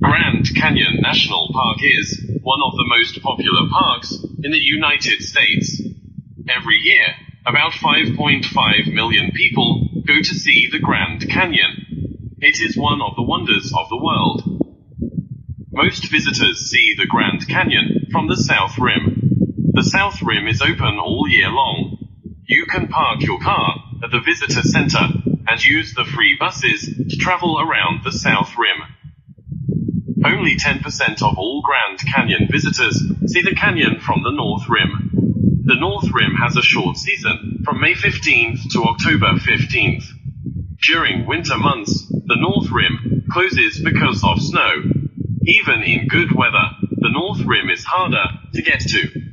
Grand Canyon National Park is one of the most popular parks in the United States. Every year, about 5.5 million people go to see the Grand Canyon. It is one of the wonders of the world. Most visitors see the Grand Canyon from the South Rim. The South Rim is open all year long. You can park your car at the visitor center and use the free buses to travel around the South Rim. Only 10% of all Grand Canyon visitors see the canyon from the North Rim. The North Rim has a short season, from May 15th to October 15th. During winter months, the North Rim closes because of snow. Even in good weather, the North Rim is harder to get to.